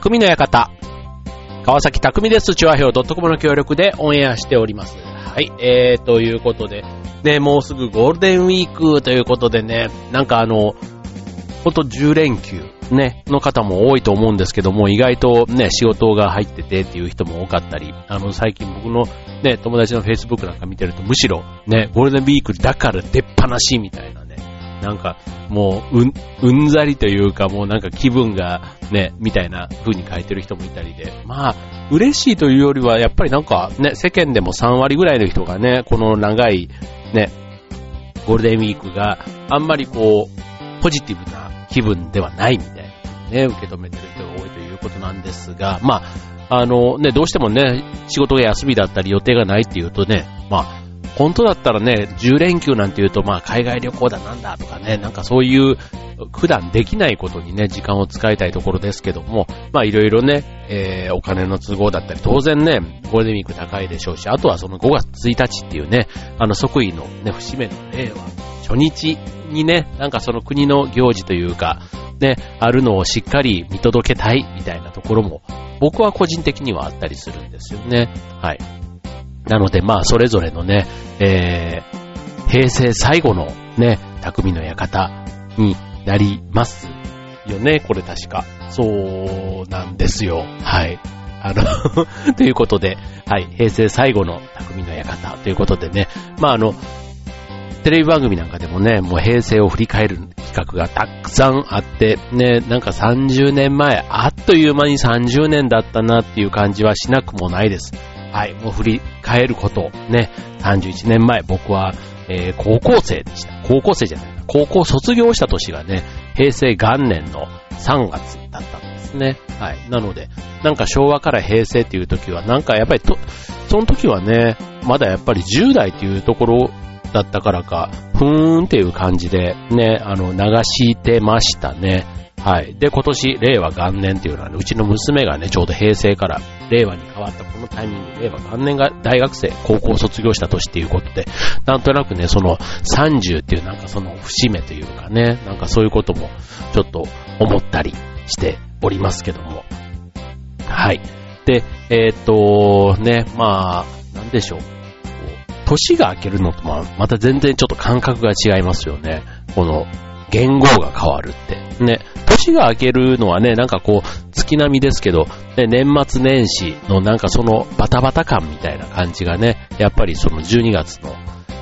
匠の館。川崎匠です。チュアヘオ .com の協力でオンエアしております。はい。えー、ということで、ね、もうすぐゴールデンウィークということでね、なんかあの、ほんと10連休、ね、の方も多いと思うんですけども、意外とね、仕事が入っててっていう人も多かったり、あの、最近僕のね、友達の Facebook なんか見てると、むしろね、ゴールデンウィークだから出っ放しみたいなね、なんか、もう、うん、うんざりというか、もうなんか気分がね、みたいな風に書いてる人もいたりで、まあ、嬉しいというよりは、やっぱりなんかね、世間でも3割ぐらいの人がね、この長いね、ゴールデンウィークがあんまりこう、ポジティブな気分ではないみたいなね、受け止めてる人が多いということなんですが、まあ、あのね、どうしてもね、仕事が休みだったり予定がないっていうとね、まあ、本当だったらね、10連休なんて言うと、まあ、海外旅行だなんだとかね、なんかそういう、普段できないことにね、時間を使いたいところですけども、まあ、いろいろね、えー、お金の都合だったり、当然ね、ゴールデンウィーク高いでしょうし、あとはその5月1日っていうね、あの、即位のね、節目の令和、初日にね、なんかその国の行事というか、ね、あるのをしっかり見届けたいみたいなところも、僕は個人的にはあったりするんですよね。はい。なので、まあ、それぞれのね、えー、平成最後のね、匠の館になりますよね、これ確か。そうなんですよ。はい。あの ということで、はい、平成最後の匠の館ということでね、まああの、テレビ番組なんかでもね、もう平成を振り返る企画がたくさんあって、ね、なんか30年前、あっという間に30年だったなっていう感じはしなくもないです。はい、もう振り返ること、ね、31年前、僕は、えー、高校生でした。高校生じゃない。高校卒業した年がね、平成元年の3月だったんですね。はい。なので、なんか昭和から平成っていう時は、なんかやっぱりと、その時はね、まだやっぱり10代っていうところだったからか、ふーんっていう感じでね、あの、流してましたね。はい。で、今年、令和元年っていうのはね、うちの娘がね、ちょうど平成から令和に変わったこのタイミング、令和元年が大学生、高校卒業した年っていうことで、なんとなくね、その30っていうなんかその節目というかね、なんかそういうこともちょっと思ったりしておりますけども。はい。で、えー、っと、ね、まあ、なんでしょう。年が明けるのとまた全然ちょっと感覚が違いますよね。この、言語が変わるって。ね。年が明けるのはね、なんかこう、月並みですけど、ね、年末年始のなんかそのバタバタ感みたいな感じがね、やっぱりその12月の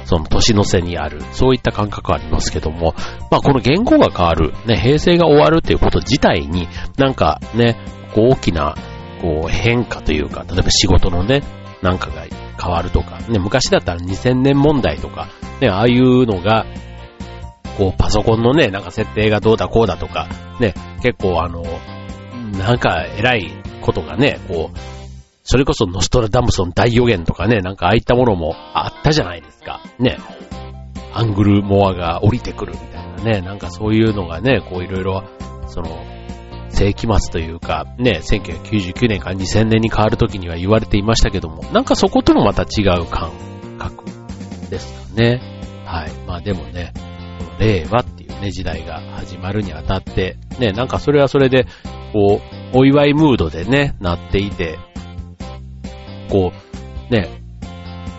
その年の瀬にある、そういった感覚はありますけども、まあこの言語が変わる、ね、平成が終わるっていうこと自体に、なんかね、こう大きな、こう変化というか、例えば仕事のね、なんかが変わるとか、ね、昔だったら2000年問題とか、ね、ああいうのが、こう、パソコンのね、なんか設定がどうだこうだとか、ね、結構あの、なんか偉いことがね、こう、それこそノストラダムソン大予言とかね、なんかああいったものもあったじゃないですか。ね。アングルモアが降りてくるみたいなね、なんかそういうのがね、こういろいろ、その、世紀末というか、ね、1999年から2000年に変わる時には言われていましたけども、なんかそこともまた違う感覚ですかね。はい。まあでもね、令和っていうね、時代が始まるにあたって、ね、なんかそれはそれで、こう、お祝いムードでね、なっていて、こう、ね、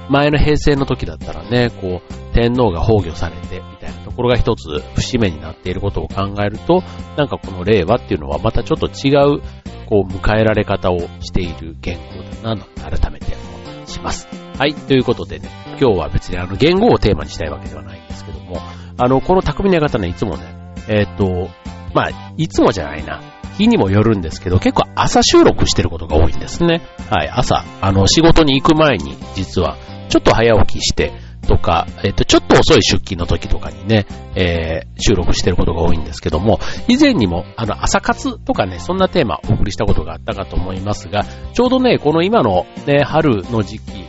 前の平成の時だったらね、こう、天皇が崩御されて、みたいなところが一つ節目になっていることを考えると、なんかこの令和っていうのはまたちょっと違う、こう、迎えられ方をしている言語だな、と改めて思します。はい、ということでね、今日は別にあの、言語をテーマにしたいわけではないんですけども、あの、この匠の方ね、いつもね、えっ、ー、と、まあ、いつもじゃないな。日にもよるんですけど、結構朝収録してることが多いんですね。はい、朝、あの、仕事に行く前に、実は、ちょっと早起きして、とか、えっ、と、ちょっと遅い出勤の時とかにね、えー、収録してることが多いんですけども、以前にも、あの、朝活とかね、そんなテーマお送りしたことがあったかと思いますが、ちょうどね、この今のね、春の時期、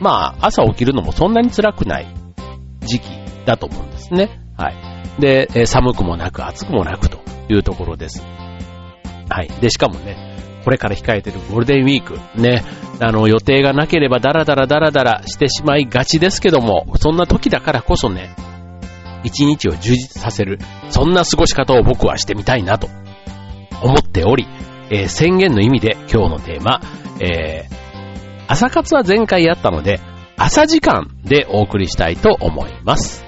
まあ、朝起きるのもそんなに辛くない時期だと思うんですね。はい。で、え寒くもなく暑くもなくというところです。はい。で、しかもね、これから控えてるゴールデンウィーク、ね、あの、予定がなければダラダラダラダラしてしまいがちですけども、そんな時だからこそね、一日を充実させる、そんな過ごし方を僕はしてみたいなと思っており、えー、宣言の意味で今日のテーマ、えー、朝活は前回やったので、朝時間でお送りしたいと思います。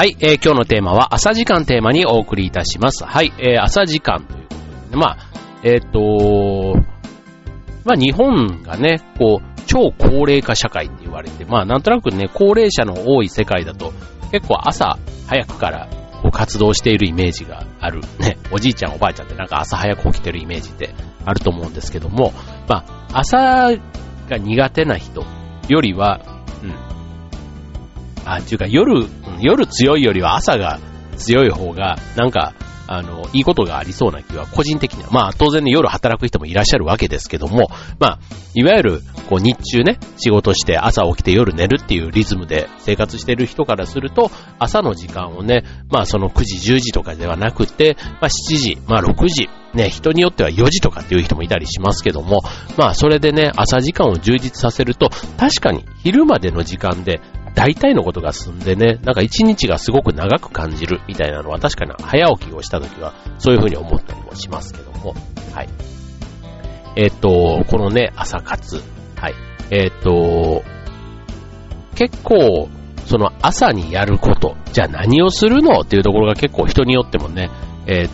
はい、えー、今日のテーマは朝時間テーマにお送りいたします。はい、えー、朝時間ということで、まあ、えっ、ー、とまあ日本がね、こう、超高齢化社会って言われて、まあなんとなくね、高齢者の多い世界だと、結構朝早くから活動しているイメージがある。ね、おじいちゃんおばあちゃんってなんか朝早く起きてるイメージってあると思うんですけども、まあ、朝が苦手な人よりは、うん、あ、っていうか夜、夜強いよりは朝が強い方が、なんか、あの、いいことがありそうな気は、個人的には。まあ、当然ね、夜働く人もいらっしゃるわけですけども、まあ、いわゆる、こう、日中ね、仕事して朝起きて夜寝るっていうリズムで生活してる人からすると、朝の時間をね、まあ、その9時、10時とかではなくて、まあ、7時、まあ、6時、ね、人によっては4時とかっていう人もいたりしますけども、まあ、それでね、朝時間を充実させると、確かに昼までの時間で大体のことが済んでね、なんか一日がすごく長く感じるみたいなのは確かに早起きをした時はそういうふうに思ったりもしますけども、はい。えっ、と、このね、朝活。はい。えっ、と、結構、その朝にやること、じゃあ何をするのっていうところが結構人によってもね、えー、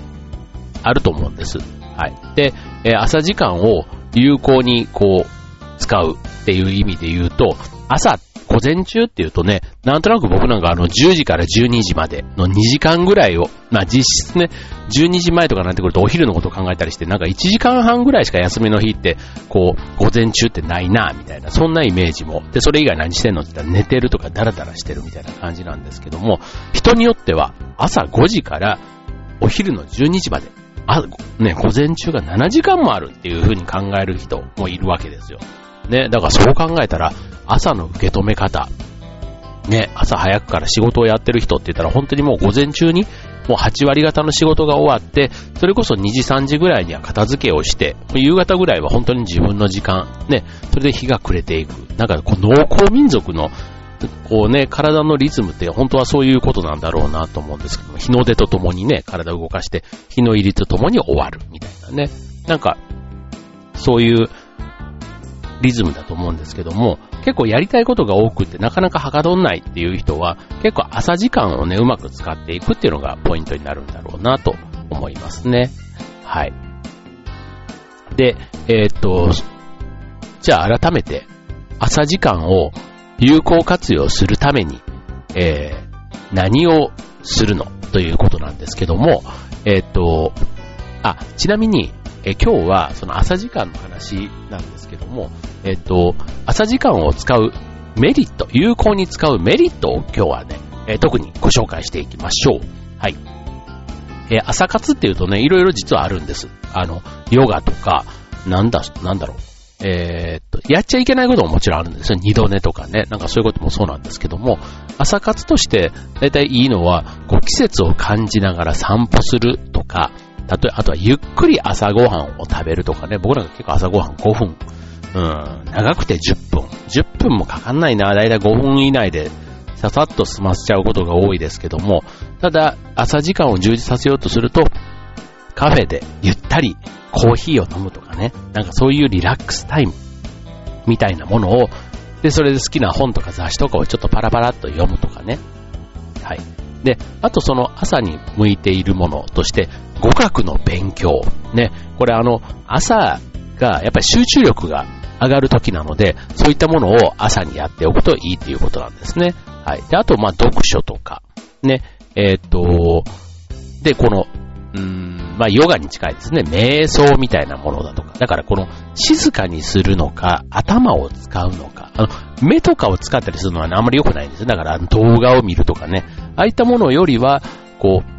あると思うんです。はい。で、え、朝時間を有効にこう、使うっていう意味で言うと、朝っ午前中っていうとね、なんとなく僕なんかあの10時から12時までの2時間ぐらいを、まあ実質ね、12時前とかになってくるとお昼のことを考えたりして、なんか1時間半ぐらいしか休みの日って、こう、午前中ってないな、みたいな、そんなイメージも。で、それ以外何してんのって言ったら寝てるとかダラダラしてるみたいな感じなんですけども、人によっては朝5時からお昼の12時まで、あ、ね、午前中が7時間もあるっていう風に考える人もいるわけですよ。ね、だからそう考えたら、朝の受け止め方、ね、朝早くから仕事をやってる人って言ったら本当にもう午前中にもう8割方の仕事が終わって、それこそ2時3時ぐらいには片付けをして、夕方ぐらいは本当に自分の時間、ね、それで日が暮れていく。なんかこう農耕民族のこうね、体のリズムって本当はそういうことなんだろうなと思うんですけど、日の出とともにね、体を動かして、日の入りとともに終わるみたいなね。なんか、そういうリズムだと思うんですけども、結構やりたいことが多くてなかなかはかどんないっていう人は、結構朝時間をね、うまく使っていくっていうのがポイントになるんだろうなと思いますね。はい。で、えー、っと、じゃあ改めて、朝時間を有効活用するために、えー、何をするのということなんですけども、えー、っと、あ、ちなみに、え今日はその朝時間の話なんですけども、えっと、朝時間を使うメリット、有効に使うメリットを今日はね、え特にご紹介していきましょう。はい。え朝活っていうとね、いろいろ実はあるんです。あの、ヨガとか、なんだ、なんだろう。えー、っと、やっちゃいけないことももちろんあるんですよ。二度寝とかね。なんかそういうこともそうなんですけども、朝活として大体いいのは、こう季節を感じながら散歩するとか、たとえ、あとはゆっくり朝ごはんを食べるとかね、僕なんか結構朝ごはん5分、うん、長くて10分。10分もかかんないな、だいたい5分以内でささっと済ませちゃうことが多いですけども、ただ、朝時間を充実させようとすると、カフェでゆったりコーヒーを飲むとかね、なんかそういうリラックスタイムみたいなものを、で、それで好きな本とか雑誌とかをちょっとパラパラっと読むとかね。はい。で、あとその朝に向いているものとして、語学の勉強。ね、これあの、朝がやっぱり集中力が上がる時なので、そういったものを朝にやっておくといいということなんですね。はい。で、あと、ま、読書とか、ね、えっ、と、で、この、うん、まあ、ヨガに近いですね。瞑想みたいなものだとか。だから、この、静かにするのか、頭を使うのか、あの、目とかを使ったりするのは、ね、あんまり良くないんですよ。だから、動画を見るとかね。ああいったものよりは、こう、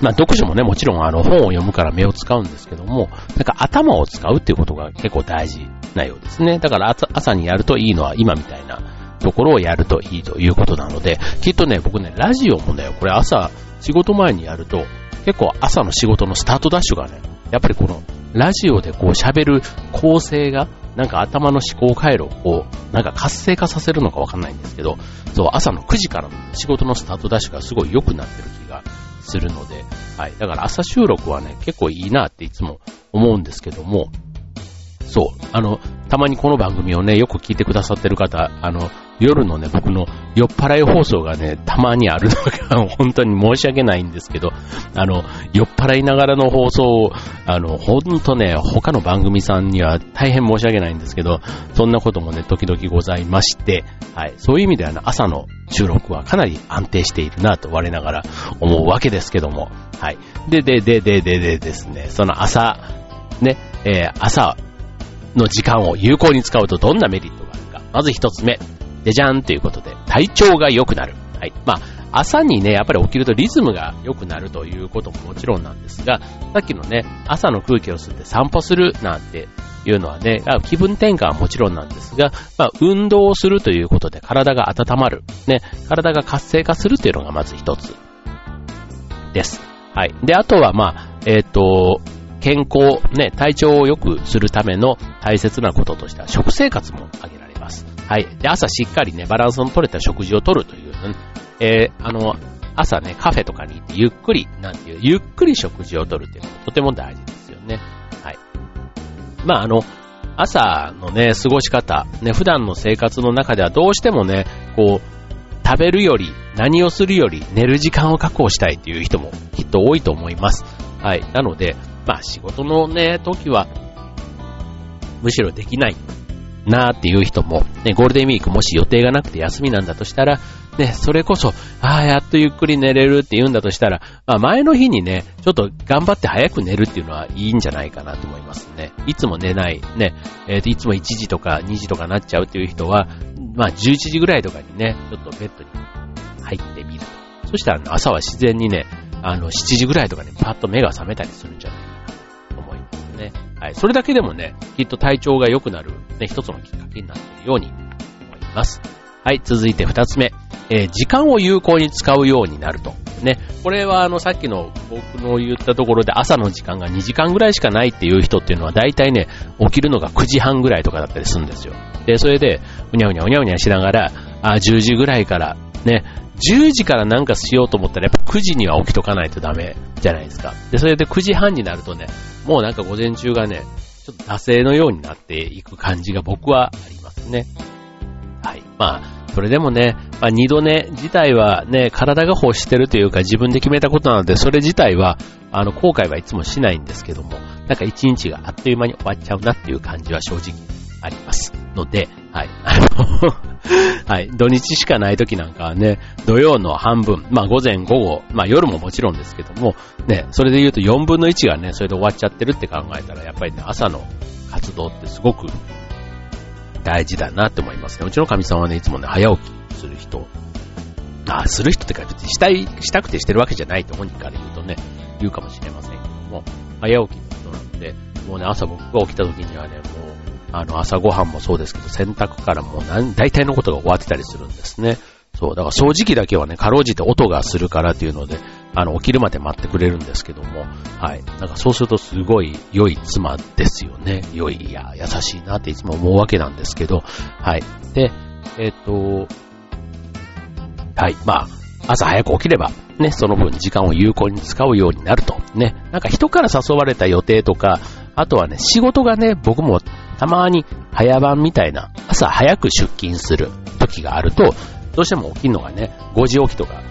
まあ、読書もね、もちろんあの本を読むから目を使うんですけども、なんか頭を使うっていうことが結構大事なようですね。だから朝にやるといいのは今みたいな、ところをやるといいということなので、きっとね、僕ね、ラジオもね、これ朝、仕事前にやると、結構朝の仕事のスタートダッシュがね、やっぱりこの、ラジオでこう喋る構成が、なんか頭の思考回路を、なんか活性化させるのかわかんないんですけど、そう、朝の9時からの仕事のスタートダッシュがすごい良くなってる気がするので、はい。だから朝収録はね、結構いいなっていつも思うんですけども、そう、あの、たまにこの番組をね、よく聞いてくださってる方、あの、夜のね、僕の酔っ払い放送がね、たまにあるのが、本当に申し訳ないんですけど、あの、酔っ払いながらの放送を、あの、ほんとね、他の番組さんには大変申し訳ないんですけど、そんなこともね、時々ございまして、はい、そういう意味ではね、朝の収録はかなり安定しているなと我ながら思うわけですけども、はい。で、で、で、で、で、でですね、その朝、ね、えー、朝の時間を有効に使うとどんなメリットがあるか。まず一つ目、でじゃんということで、体調が良くなる。はい。まあ、朝にね、やっぱり起きるとリズムが良くなるということももちろんなんですが、さっきのね、朝の空気を吸って散歩するなんていうのはね、気分転換はもちろんなんですが、まあ、運動をするということで体が温まる。ね、体が活性化するというのがまず一つです。はい。で、あとはまあ、えっ、ー、と、健康、ね、体調を良くするための大切なこととしては食生活も挙げられます。はい。で、朝しっかりね、バランスの取れた食事をとるという、ね、えー、あの、朝ね、カフェとかに行ってゆっくり、なんていう、ゆっくり食事をとるっていうのがとても大事ですよね。はい。まあ、あの、朝のね、過ごし方、ね、普段の生活の中ではどうしてもね、こう、食べるより、何をするより寝る時間を確保したいっていう人もきっと多いと思います。はい。なので、まあ仕事のね、時は、むしろできないなーっていう人も、ね、ゴールデンウィークもし予定がなくて休みなんだとしたら、ね、それこそ、ああ、やっとゆっくり寝れるって言うんだとしたら、まあ前の日にね、ちょっと頑張って早く寝るっていうのはいいんじゃないかなと思いますね。いつも寝ない、ね、えっー、いつも1時とか2時とかなっちゃうっていう人は、まあ11時ぐらいとかにね、ちょっとベッドに入ってみると。そしたら、朝は自然にね、あの、7時ぐらいとかにパッと目が覚めたりするんじゃないかなと思いますね。はい。それだけでもね、きっと体調が良くなる、ね、一つのきっかけになっているように思います。はい。続いて二つ目。えー、時間を有効に使うようになると。ね。これはあの、さっきの僕の言ったところで朝の時間が2時間ぐらいしかないっていう人っていうのは大体ね、起きるのが9時半ぐらいとかだったりするんですよ。で、それで、うにゃうにゃうにゃうにゃしながら、あ10時ぐらいからね、10時からなんかしようと思ったらやっぱ9時には起きとかないとダメじゃないですか。で、それで9時半になるとね、もうなんか午前中がね、ちょっと惰性のようになっていく感じが僕はありますね。はい。まあ、それでもね、まあ、二度寝自体はね、体が欲してるというか自分で決めたことなので、それ自体は、あの、後悔はいつもしないんですけども、なんか一日があっという間に終わっちゃうなっていう感じは正直あります。ので、はい。あのはい。土日しかない時なんかはね、土曜の半分、まあ午前午後、まあ夜ももちろんですけども、ね、それで言うと4分の1がね、それで終わっちゃってるって考えたら、やっぱりね、朝の活動ってすごく大事だなって思いますね。うちの神さんはね、いつもね、早起きする人、あ、する人ってか別にしたい、したくてしてるわけじゃないと本人から言うとね、言うかもしれませんけども、早起きの人なので、もうね、朝僕が起きた時にはね、もう、あの、朝ごはんもそうですけど、洗濯からもう大体のことが終わってたりするんですね。そう、だから掃除機だけはね、かろうじて音がするからっていうので、あの、起きるまで待ってくれるんですけども、はい。なんかそうするとすごい良い妻ですよね。良い、いや、優しいなっていつも思うわけなんですけど、はい。で、えっ、と、はい。まあ、朝早く起きれば、ね、その分時間を有効に使うようになると。ね、なんか人から誘われた予定とか、あとはね、仕事がね、僕もたまに早番みたいな、朝早く出勤する時があると、どうしても起きるのがね、5時起きとか、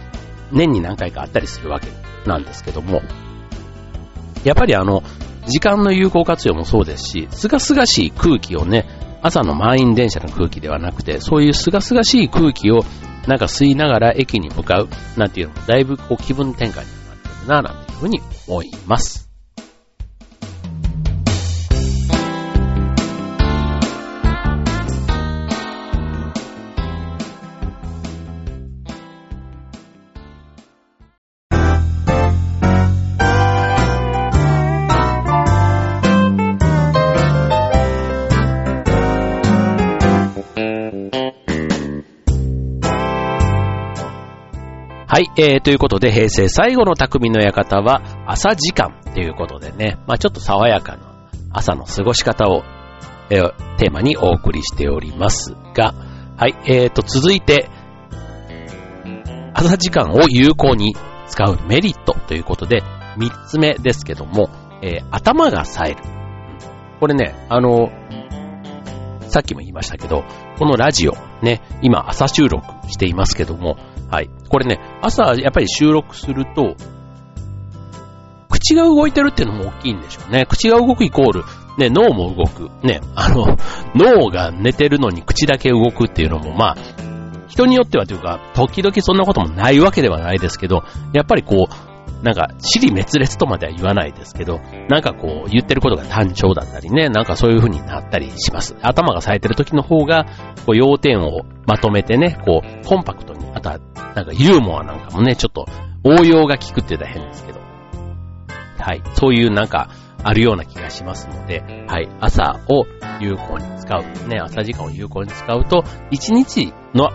年に何回かあったりするわけなんですけども、やっぱりあの、時間の有効活用もそうですし、すがすがしい空気をね、朝の満員電車の空気ではなくて、そういうすがすがしい空気をなんか吸いながら駅に向かうなんていうのもだいぶこう気分転換になってるな、なんていうふうに思います。はい、えー、ということで、平成最後の匠の館は、朝時間ということでね、まあちょっと爽やかな朝の過ごし方を、えー、テーマにお送りしておりますが、はい、えーと、続いて、朝時間を有効に使うメリットということで、三つ目ですけども、えー、頭が冴える。これね、あの、さっきも言いましたけど、このラジオ、ね、今朝収録していますけども、はい。これね、朝やっぱり収録すると、口が動いてるっていうのも大きいんでしょうね。口が動くイコール、ね、脳も動く。ね、あの、脳が寝てるのに口だけ動くっていうのも、まあ、人によってはというか、時々そんなこともないわけではないですけど、やっぱりこう、なんか、尻滅裂とまでは言わないですけど、なんかこう、言ってることが単調だったりね、なんかそういう風になったりします。頭が冴えてる時の方が、こう、要点をまとめてね、こう、コンパクトに、あとは、なんかユーモアなんかもね、ちょっと、応用が効くって言ったら変ですけど、はい、そういうなんか、あるような気がしますので、はい、朝を有効に使う、ね、朝時間を有効に使うと、一日の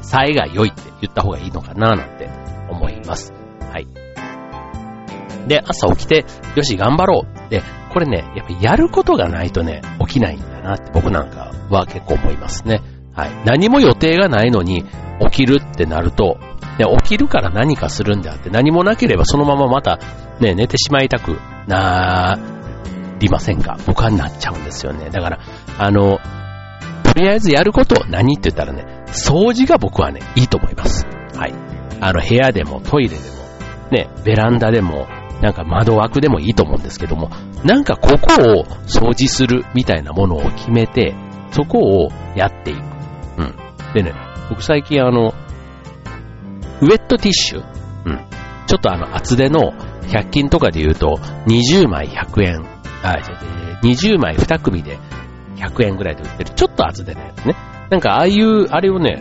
冴えが良いって言った方がいいのかななんて思います。はい。で、朝起きて、よし、頑張ろう。で、これね、やっぱやることがないとね、起きないんだなって僕なんかは結構思いますね。はい。何も予定がないのに起きるってなると、ね、起きるから何かするんであって、何もなければそのまままたね、寝てしまいたくなりませんか？僕はなっちゃうんですよね。だから、あの、とりあえずやること何って言ったらね、掃除が僕はね、いいと思います。はい。あの、部屋でもトイレでも、ね、ベランダでも、なんか窓枠でもいいと思うんですけども、なんかここを掃除するみたいなものを決めて、そこをやっていく。うん。でね、僕最近あの、ウェットティッシュ。うん。ちょっとあの厚手の100均とかで言うと、20枚100円。あ、20枚2組で100円ぐらいで売ってる、ちょっと厚手のやつね。なんかああいう、あれをね、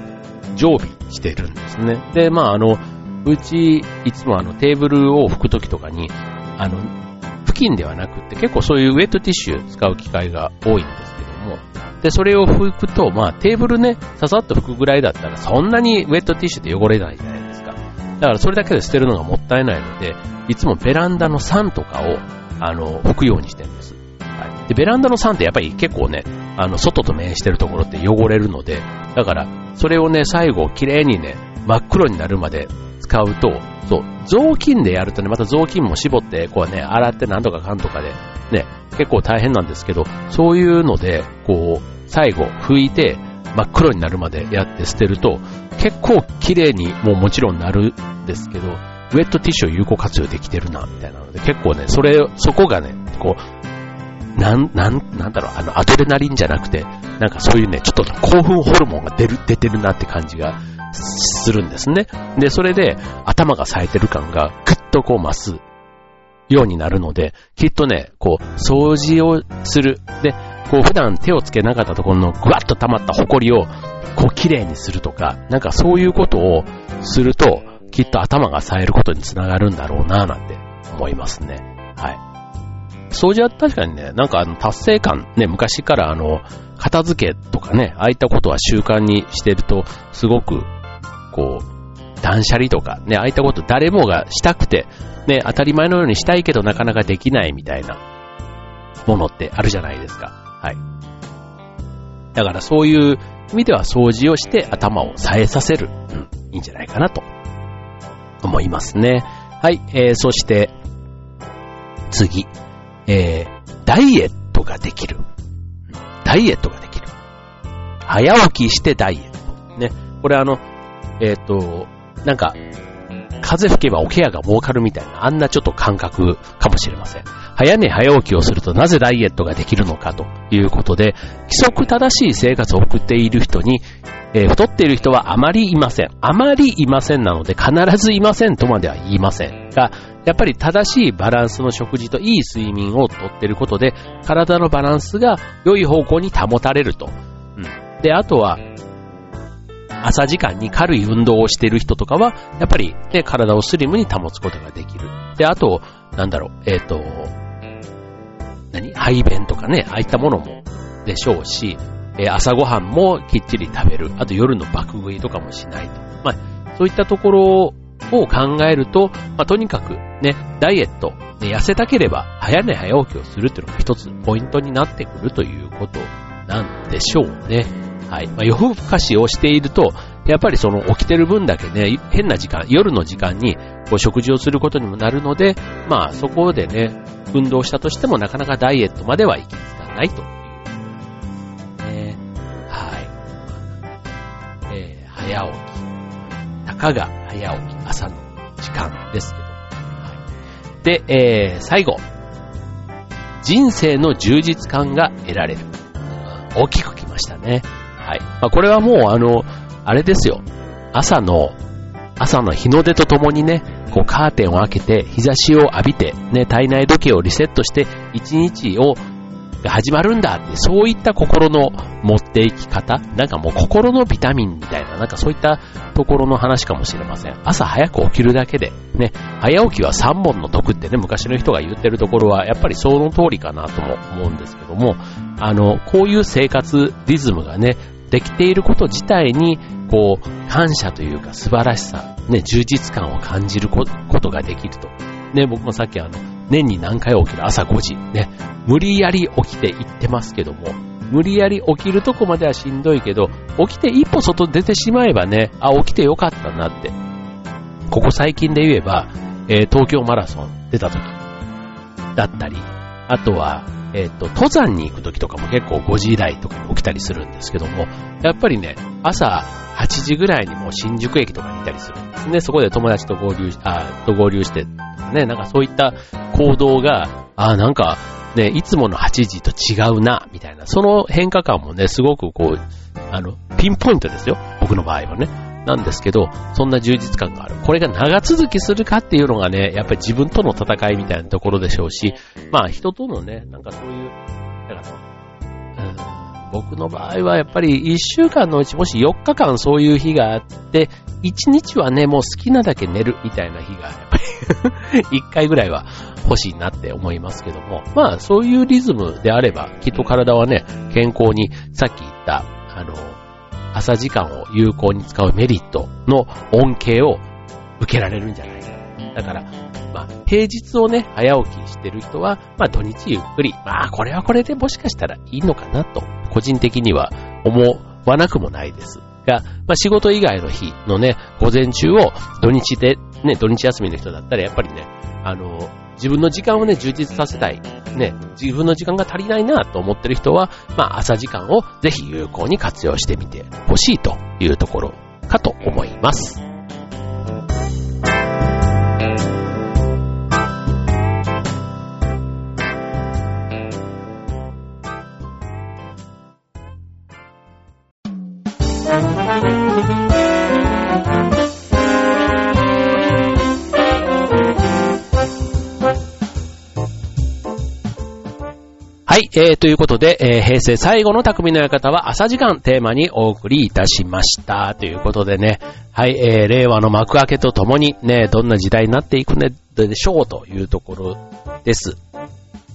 常備してるんですね。で、まああの、うち、いつもあのテーブルを拭くときとかに、あの、付近ではなくて結構そういうウェットティッシュ使う機会が多いんですけども、で、それを拭くと、まあテーブルね、ささっと拭くぐらいだったらそんなにウェットティッシュで汚れないじゃないですか。だからそれだけで捨てるのがもったいないので、いつもベランダの酸とかを、あの、拭くようにしてるんです。はい。で、ベランダの酸ってやっぱり結構ね、あの、外と面してるところって汚れるので、だから、それをね、最後、綺麗にね、真っ黒になるまで使うと、そう、雑巾でやるとね、また雑巾も絞って、こうね、洗ってなんとかかんとかで、ね、結構大変なんですけど、そういうので、こう、最後拭いて、真っ黒になるまでやって捨てると、結構綺麗にもうもちろんなるんですけど、ウェットティッシュを有効活用できてるな、みたいなので、結構ね、それ、そこがね、こう、なん、なん、なんだろう、あの、アドレナリンじゃなくて、なんかそういうね、ちょっと興奮ホルモンが出る、出てるなって感じがするんですね。で、それで頭が冴えてる感がぐっとこう増すようになるので、きっとね、こう、掃除をする。で、こう、普段手をつけなかったところのぐわっと溜まったホコリを、こう、綺麗にするとか、なんかそういうことをすると、きっと頭が冴えることにつながるんだろうなぁ、なんて思いますね。はい。掃除は確かにね、なんかあの達成感、ね、昔からあの、片付けとかね、ああいったことは習慣にしてると、すごくこう、断捨離とか、ね、ああいったこと誰もがしたくて、ね、当たり前のようにしたいけどなかなかできないみたいなものってあるじゃないですか。はい。だからそういう意味では掃除をして頭を冴えさせる。うん、いいんじゃないかなと思いますね。はい、えー、そして、次、えー、ダイエットができる。ダイエットができる。早起きしてダイエット。ね。これあの、えっ、ー、と、なんか、風吹けばおケアが儲かるみたいな、あんなちょっと感覚かもしれません。早寝早起きをするとなぜダイエットができるのかということで、規則正しい生活を送っている人に、えー、太っている人はあまりいません。あまりいませんなので必ずいませんとまでは言いませんが、やっぱり正しいバランスの食事といい睡眠をとっていることで、体のバランスが良い方向に保たれると。うん、で、あとは、朝時間に軽い運動をしている人とかは、やっぱりね、体をスリムに保つことができる。で、あと、なんだろう、えっ、ー、と、何？排便とかね、ああいったものもでしょうし、えー、朝ごはんもきっちり食べる。あと夜の爆食いとかもしないと。まあ、そういったところを考えると、まあ、とにかくね、ダイエット、ね、痩せたければ早寝早起きをするっていうのが一つポイントになってくるということなんでしょうね。はい。まあ、夜更かしをしていると、やっぱりその起きてる分だけね、変な時間、夜の時間にこう食事をすることにもなるので、まあそこでね、運動したとしてもなかなかダイエットまでは行き着かないという。ね、はい。えー、早起き。たかが早起き、朝の時間ですけど。はい、で、えー、最後。人生の充実感が得られる。大きく来ましたね。はい。まあ、これはもうあの、あれですよ。朝の、朝の日の出とともにね、こうカーテンを開けて日差しを浴びて、ね、体内時計をリセットして一日をが始まるんだって、そういった心の持っていき方なんかもう心のビタミンみたいな、なんかそういったところの話かもしれません。朝早く起きるだけで、ね、早起きは3本の得ってね、昔の人が言ってるところは、やっぱりその通りかなとも思うんですけども、あの、こういう生活リズムがね、できていること自体に、こう、感謝というか素晴らしさ、ね、充実感を感じることができると。ね、僕もさっきあの、年に何回起きる朝5時、ね、無理やり起きていってますけども、無理やり起きるとこまではしんどいけど、起きて一歩外出てしまえばね、あ、起きてよかったなって。ここ最近で言えば、えー、東京マラソン出た時だったり、あとは、えっ、ー、と、登山に行く時とかも結構5時台とかに起きたりするんですけども、やっぱりね、朝8時ぐらいにもう新宿駅とかにいたりするんですね。そこで友達と合流し、あ、と合流して、ね、なんかそういった行動が、あ、なんか、ね、いつもの8時と違うな、みたいな、その変化感もね、すごくこう、あの、ピンポイントですよ。僕の場合はね。なんですけど、そんな充実感がある。これが長続きするかっていうのがね、やっぱり自分との戦いみたいなところでしょうし、まあ人とのね、なんかそういう、だから、うん、僕の場合はやっぱり1週間のうちもし4日間そういう日があって、1日はね、もう好きなだけ寝るみたいな日が、やっぱり 1回ぐらいは欲しいなって思いますけども、まあそういうリズムであれば、きっと体はね、健康に、さっき言った、あの、朝時間を有効に使うメリットの恩恵を受けられるんじゃないかな。だから、まあ、平日をね、早起きしてる人は、まあ、土日ゆっくり、まあ、これはこれでもしかしたらいいのかなと、個人的には思わなくもないです。が、まあ、仕事以外の日のね、午前中を土日で、ね、土日休みの人だったら、やっぱりね、あの、自分の時間をね、充実させたい。ね、自分の時間が足りないなと思ってる人は、まあ朝時間をぜひ有効に活用してみてほしいというところかと思います。えー、ということで、えー、平成最後の匠の館は朝時間テーマにお送りいたしました。ということでね、はい、えー、令和の幕開けとともにね、どんな時代になっていくねでしょうというところです。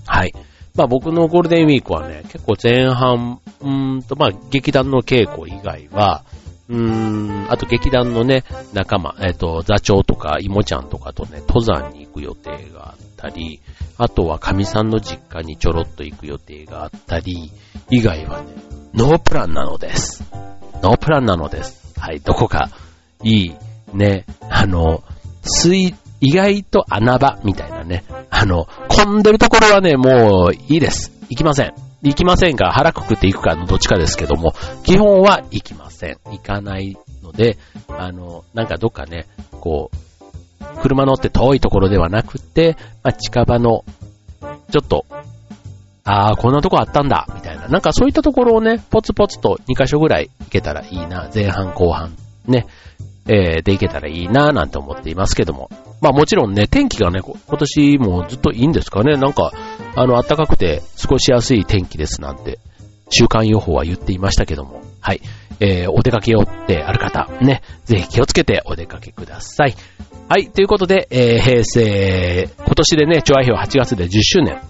はい。まあ僕のゴールデンウィークはね、結構前半、うんと、まあ劇団の稽古以外は、うーん、あと劇団のね、仲間、えっ、ー、と、座長とか、いもちゃんとかとね、登山に行く予定があってったり、あとは神さんの実家にちょろっと行く予定があったり、以外はね、ノープランなのです。ノープランなのです。はい、どこかいい、ね、あの、水、意外と穴場みたいなね、あの、混んでるところはね、もういいです。行きません。行きませんが、腹くくって行くかのどっちかですけども、基本は行きません。行かないので、あの、なんかどっかね、こう、車乗って遠いところではなくて、まあ、近場の、ちょっと、ああ、こんなとこあったんだ、みたいな。なんかそういったところをね、ポツポツと2箇所ぐらい行けたらいいな、前半後半、ね、えー、で行けたらいいな、なんて思っていますけども。まあもちろんね、天気がね、今年もずっといいんですかね。なんか、あの、暖かくて過ごしやすい天気ですなんて、週間予報は言っていましたけども。はい。えー、お出かけよってある方、ね、ぜひ気をつけてお出かけください。はい、ということで、えー、平成、今年でね、調和表8月で10周年、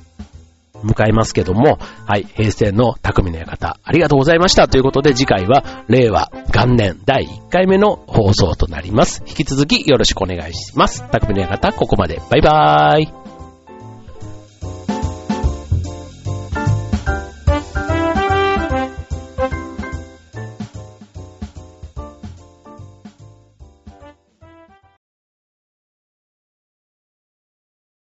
迎えますけども、はい、平成の匠の館、ありがとうございました。ということで、次回は、令和元年第1回目の放送となります。引き続きよろしくお願いします。匠の館、ここまで。バイバーイ。